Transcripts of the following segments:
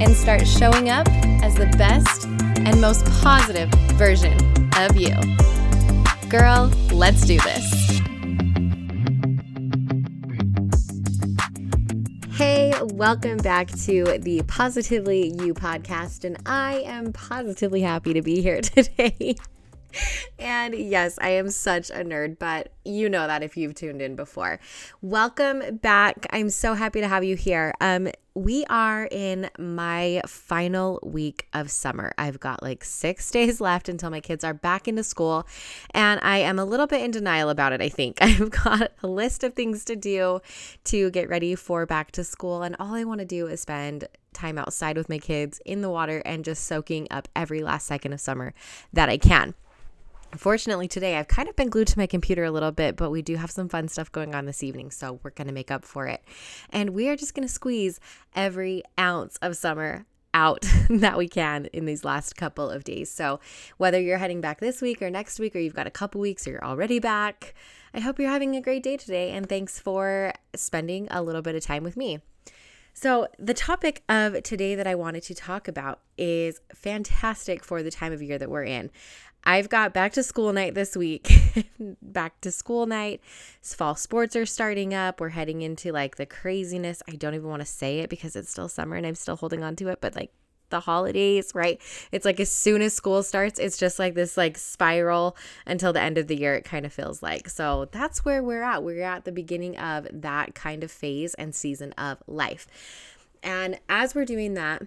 and start showing up as the best and most positive version of you. Girl, let's do this. Hey, welcome back to the Positively You podcast, and I am positively happy to be here today. and yes, I am such a nerd, but you know that if you've tuned in before. Welcome back. I'm so happy to have you here. Um, we are in my final week of summer. I've got like six days left until my kids are back into school, and I am a little bit in denial about it. I think I've got a list of things to do to get ready for back to school, and all I want to do is spend time outside with my kids in the water and just soaking up every last second of summer that I can. Unfortunately, today I've kind of been glued to my computer a little bit, but we do have some fun stuff going on this evening, so we're going to make up for it. And we are just going to squeeze every ounce of summer out that we can in these last couple of days. So, whether you're heading back this week or next week, or you've got a couple weeks or you're already back, I hope you're having a great day today. And thanks for spending a little bit of time with me. So, the topic of today that I wanted to talk about is fantastic for the time of year that we're in. I've got back to school night this week. back to school night. Fall sports are starting up. We're heading into like the craziness. I don't even want to say it because it's still summer and I'm still holding on to it, but like the holidays, right? It's like as soon as school starts, it's just like this like spiral until the end of the year it kind of feels like. So that's where we're at. We're at the beginning of that kind of phase and season of life. And as we're doing that,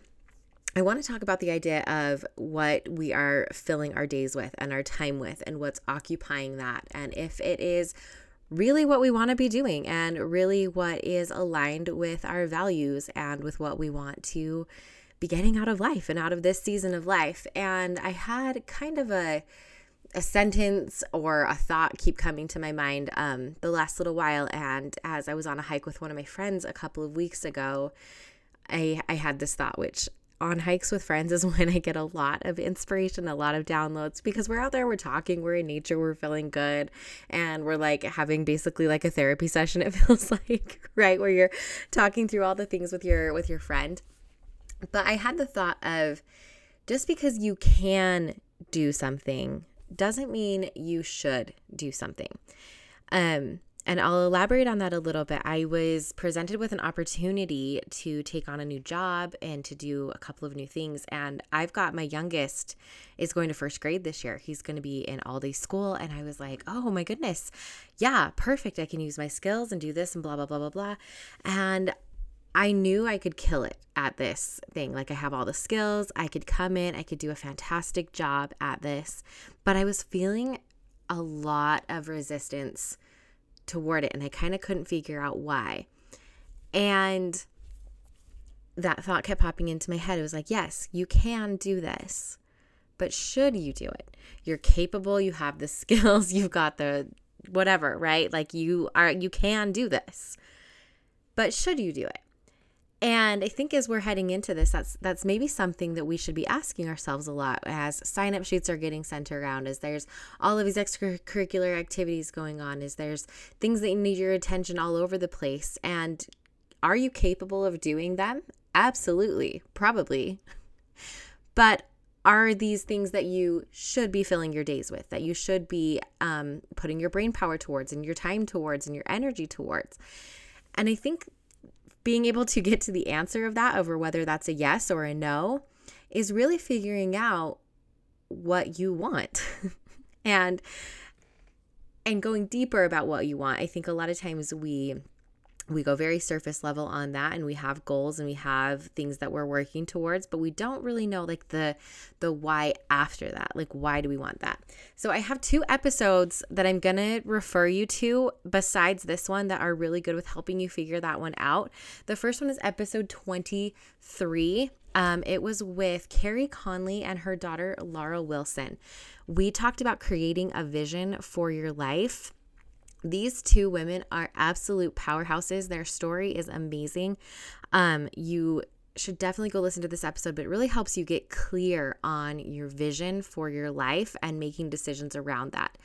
I want to talk about the idea of what we are filling our days with and our time with and what's occupying that. And if it is really what we want to be doing and really what is aligned with our values and with what we want to be getting out of life and out of this season of life. And I had kind of a a sentence or a thought keep coming to my mind um, the last little while. And as I was on a hike with one of my friends a couple of weeks ago, I, I had this thought, which on hikes with friends is when I get a lot of inspiration, a lot of downloads because we're out there, we're talking, we're in nature, we're feeling good, and we're like having basically like a therapy session. It feels like right where you're talking through all the things with your with your friend. But I had the thought of just because you can do something doesn't mean you should do something. Um, and I'll elaborate on that a little bit. I was presented with an opportunity to take on a new job and to do a couple of new things. And I've got my youngest is going to first grade this year. He's going to be in all day school. And I was like, oh my goodness. Yeah, perfect. I can use my skills and do this and blah, blah, blah, blah, blah. And I knew I could kill it at this thing. Like, I have all the skills. I could come in, I could do a fantastic job at this. But I was feeling a lot of resistance toward it and I kind of couldn't figure out why. And that thought kept popping into my head. It was like, yes, you can do this, but should you do it? You're capable, you have the skills, you've got the whatever, right? Like you are you can do this. But should you do it? And I think as we're heading into this, that's that's maybe something that we should be asking ourselves a lot as sign up sheets are getting sent around, as there's all of these extracurricular activities going on, as there's things that need your attention all over the place. And are you capable of doing them? Absolutely, probably. But are these things that you should be filling your days with, that you should be um, putting your brain power towards and your time towards and your energy towards? And I think being able to get to the answer of that over whether that's a yes or a no is really figuring out what you want. And and going deeper about what you want. I think a lot of times we we go very surface level on that and we have goals and we have things that we're working towards but we don't really know like the the why after that. Like why do we want that? So i have two episodes that i'm going to refer you to besides this one that are really good with helping you figure that one out. The first one is episode 23 um, it was with Carrie Conley and her daughter Laura Wilson. We talked about creating a vision for your life these two women are absolute powerhouses. Their story is amazing. Um, you should definitely go listen to this episode, but it really helps you get clear on your vision for your life and making decisions around that.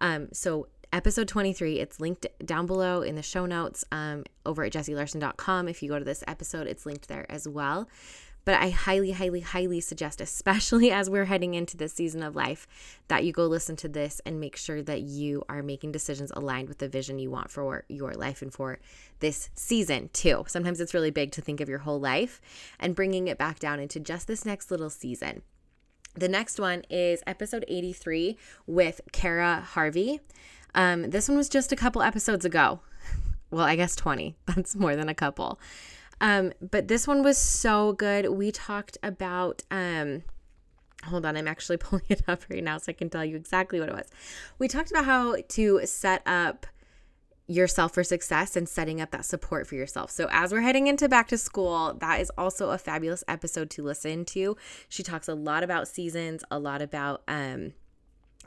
Um, so episode 23 it's linked down below in the show notes um, over at jessielarson.com if you go to this episode it's linked there as well but I highly, highly, highly suggest, especially as we're heading into this season of life, that you go listen to this and make sure that you are making decisions aligned with the vision you want for your life and for this season, too. Sometimes it's really big to think of your whole life and bringing it back down into just this next little season. The next one is episode 83 with Cara Harvey. Um, this one was just a couple episodes ago. Well, I guess 20. That's more than a couple. Um, but this one was so good. We talked about um hold on, I'm actually pulling it up right now so I can tell you exactly what it was. We talked about how to set up yourself for success and setting up that support for yourself. So, as we're heading into back to school, that is also a fabulous episode to listen to. She talks a lot about seasons, a lot about um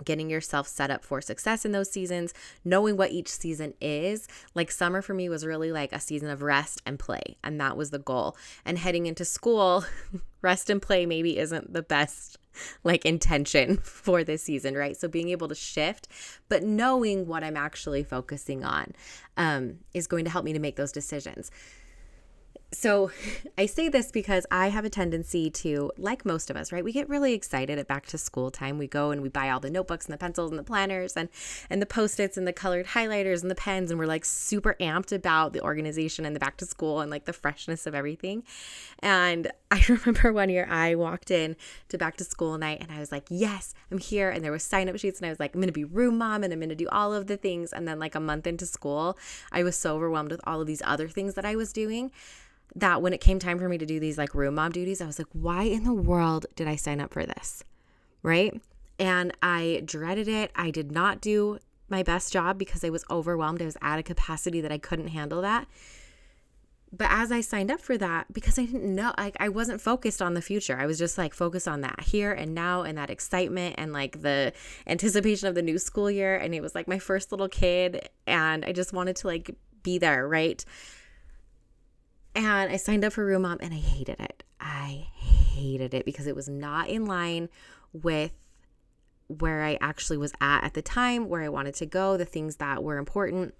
getting yourself set up for success in those seasons, knowing what each season is. Like summer for me was really like a season of rest and play, and that was the goal. And heading into school, rest and play maybe isn't the best like intention for this season, right? So being able to shift, but knowing what I'm actually focusing on um, is going to help me to make those decisions. So I say this because I have a tendency to, like most of us, right? We get really excited at back to school time. We go and we buy all the notebooks and the pencils and the planners and and the post-its and the colored highlighters and the pens and we're like super amped about the organization and the back to school and like the freshness of everything. And I remember one year I walked in to back to school night and I was like, "Yes, I'm here." And there was sign-up sheets and I was like, "I'm going to be room mom and I'm going to do all of the things." And then like a month into school, I was so overwhelmed with all of these other things that I was doing that when it came time for me to do these like room mom duties, I was like, why in the world did I sign up for this? Right. And I dreaded it. I did not do my best job because I was overwhelmed. I was at a capacity that I couldn't handle that. But as I signed up for that, because I didn't know, like I wasn't focused on the future. I was just like focused on that here and now and that excitement and like the anticipation of the new school year. And it was like my first little kid. And I just wanted to like be there, right? And I signed up for Room Mom and I hated it. I hated it because it was not in line with where I actually was at at the time, where I wanted to go, the things that were important.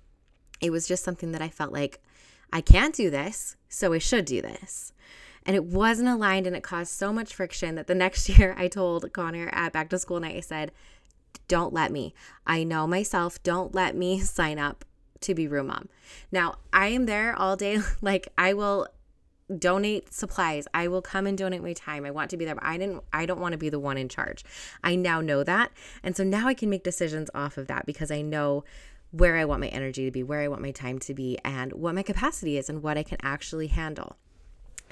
It was just something that I felt like I can't do this, so I should do this. And it wasn't aligned and it caused so much friction that the next year I told Connor at back to school night, I said, Don't let me. I know myself. Don't let me sign up to be room mom. Now, I am there all day. Like, I will donate supplies. I will come and donate my time. I want to be there, but I didn't I don't want to be the one in charge. I now know that. And so now I can make decisions off of that because I know where I want my energy to be, where I want my time to be, and what my capacity is and what I can actually handle.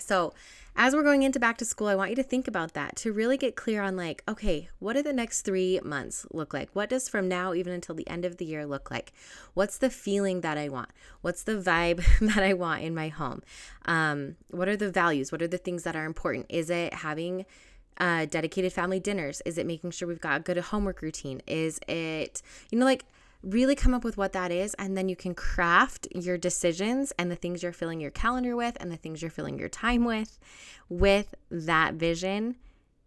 So, as we're going into back to school, I want you to think about that to really get clear on like, okay, what do the next three months look like? What does from now even until the end of the year look like? What's the feeling that I want? What's the vibe that I want in my home? Um, what are the values? What are the things that are important? Is it having uh, dedicated family dinners? Is it making sure we've got a good homework routine? Is it, you know, like, really come up with what that is and then you can craft your decisions and the things you're filling your calendar with and the things you're filling your time with with that vision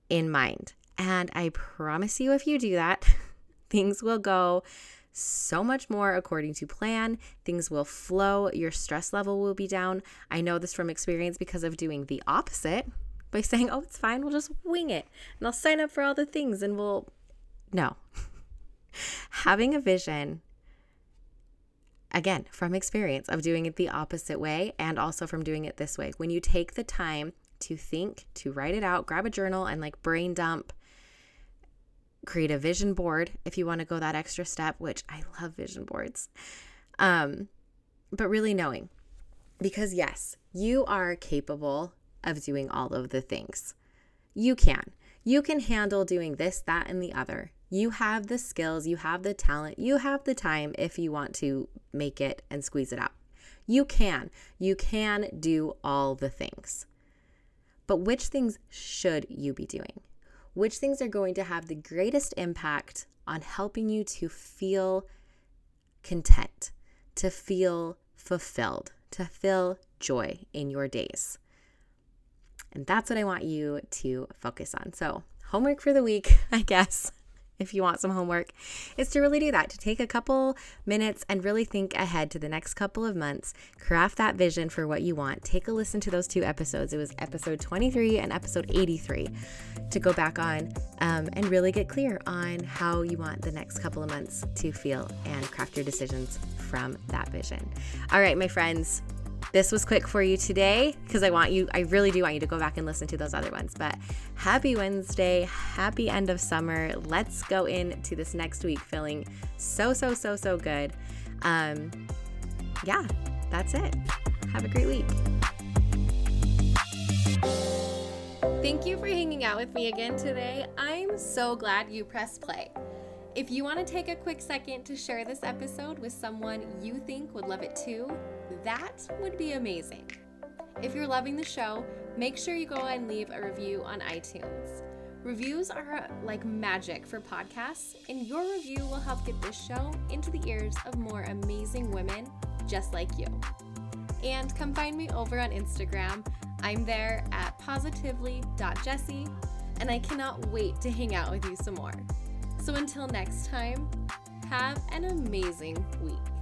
in mind and i promise you if you do that things will go so much more according to plan. Things will flow. Your stress level will be down. I know this from experience because of doing the opposite by saying, oh, it's fine. We'll just wing it and I'll sign up for all the things and we'll. No, having a vision again from experience of doing it the opposite way and also from doing it this way when you take the time to think to write it out grab a journal and like brain dump create a vision board if you want to go that extra step which i love vision boards um but really knowing Because, yes, you are capable of doing all of the things. You can. You can handle doing this, that, and the other. You have the skills, you have the talent, you have the time if you want to make it and squeeze it out. You can. You can do all the things. But which things should you be doing? Which things are going to have the greatest impact on helping you to feel content, to feel fulfilled, to feel joy in your days? And that's what I want you to focus on. So, homework for the week, I guess, if you want some homework, is to really do that, to take a couple minutes and really think ahead to the next couple of months, craft that vision for what you want. Take a listen to those two episodes. It was episode 23 and episode 83 to go back on um, and really get clear on how you want the next couple of months to feel and craft your decisions from that vision. All right, my friends, this was quick for you today because I want you, I really do want you to go back and listen to those other ones. But happy Wednesday, happy end of summer. Let's go into this next week feeling so, so, so, so good. Um, yeah, that's it. Have a great week. Thank you for hanging out with me again today. I'm so glad you pressed play. If you want to take a quick second to share this episode with someone you think would love it too, that would be amazing. If you're loving the show, make sure you go and leave a review on iTunes. Reviews are like magic for podcasts, and your review will help get this show into the ears of more amazing women just like you. And come find me over on Instagram. I'm there at positively.jessie, and I cannot wait to hang out with you some more. So until next time, have an amazing week.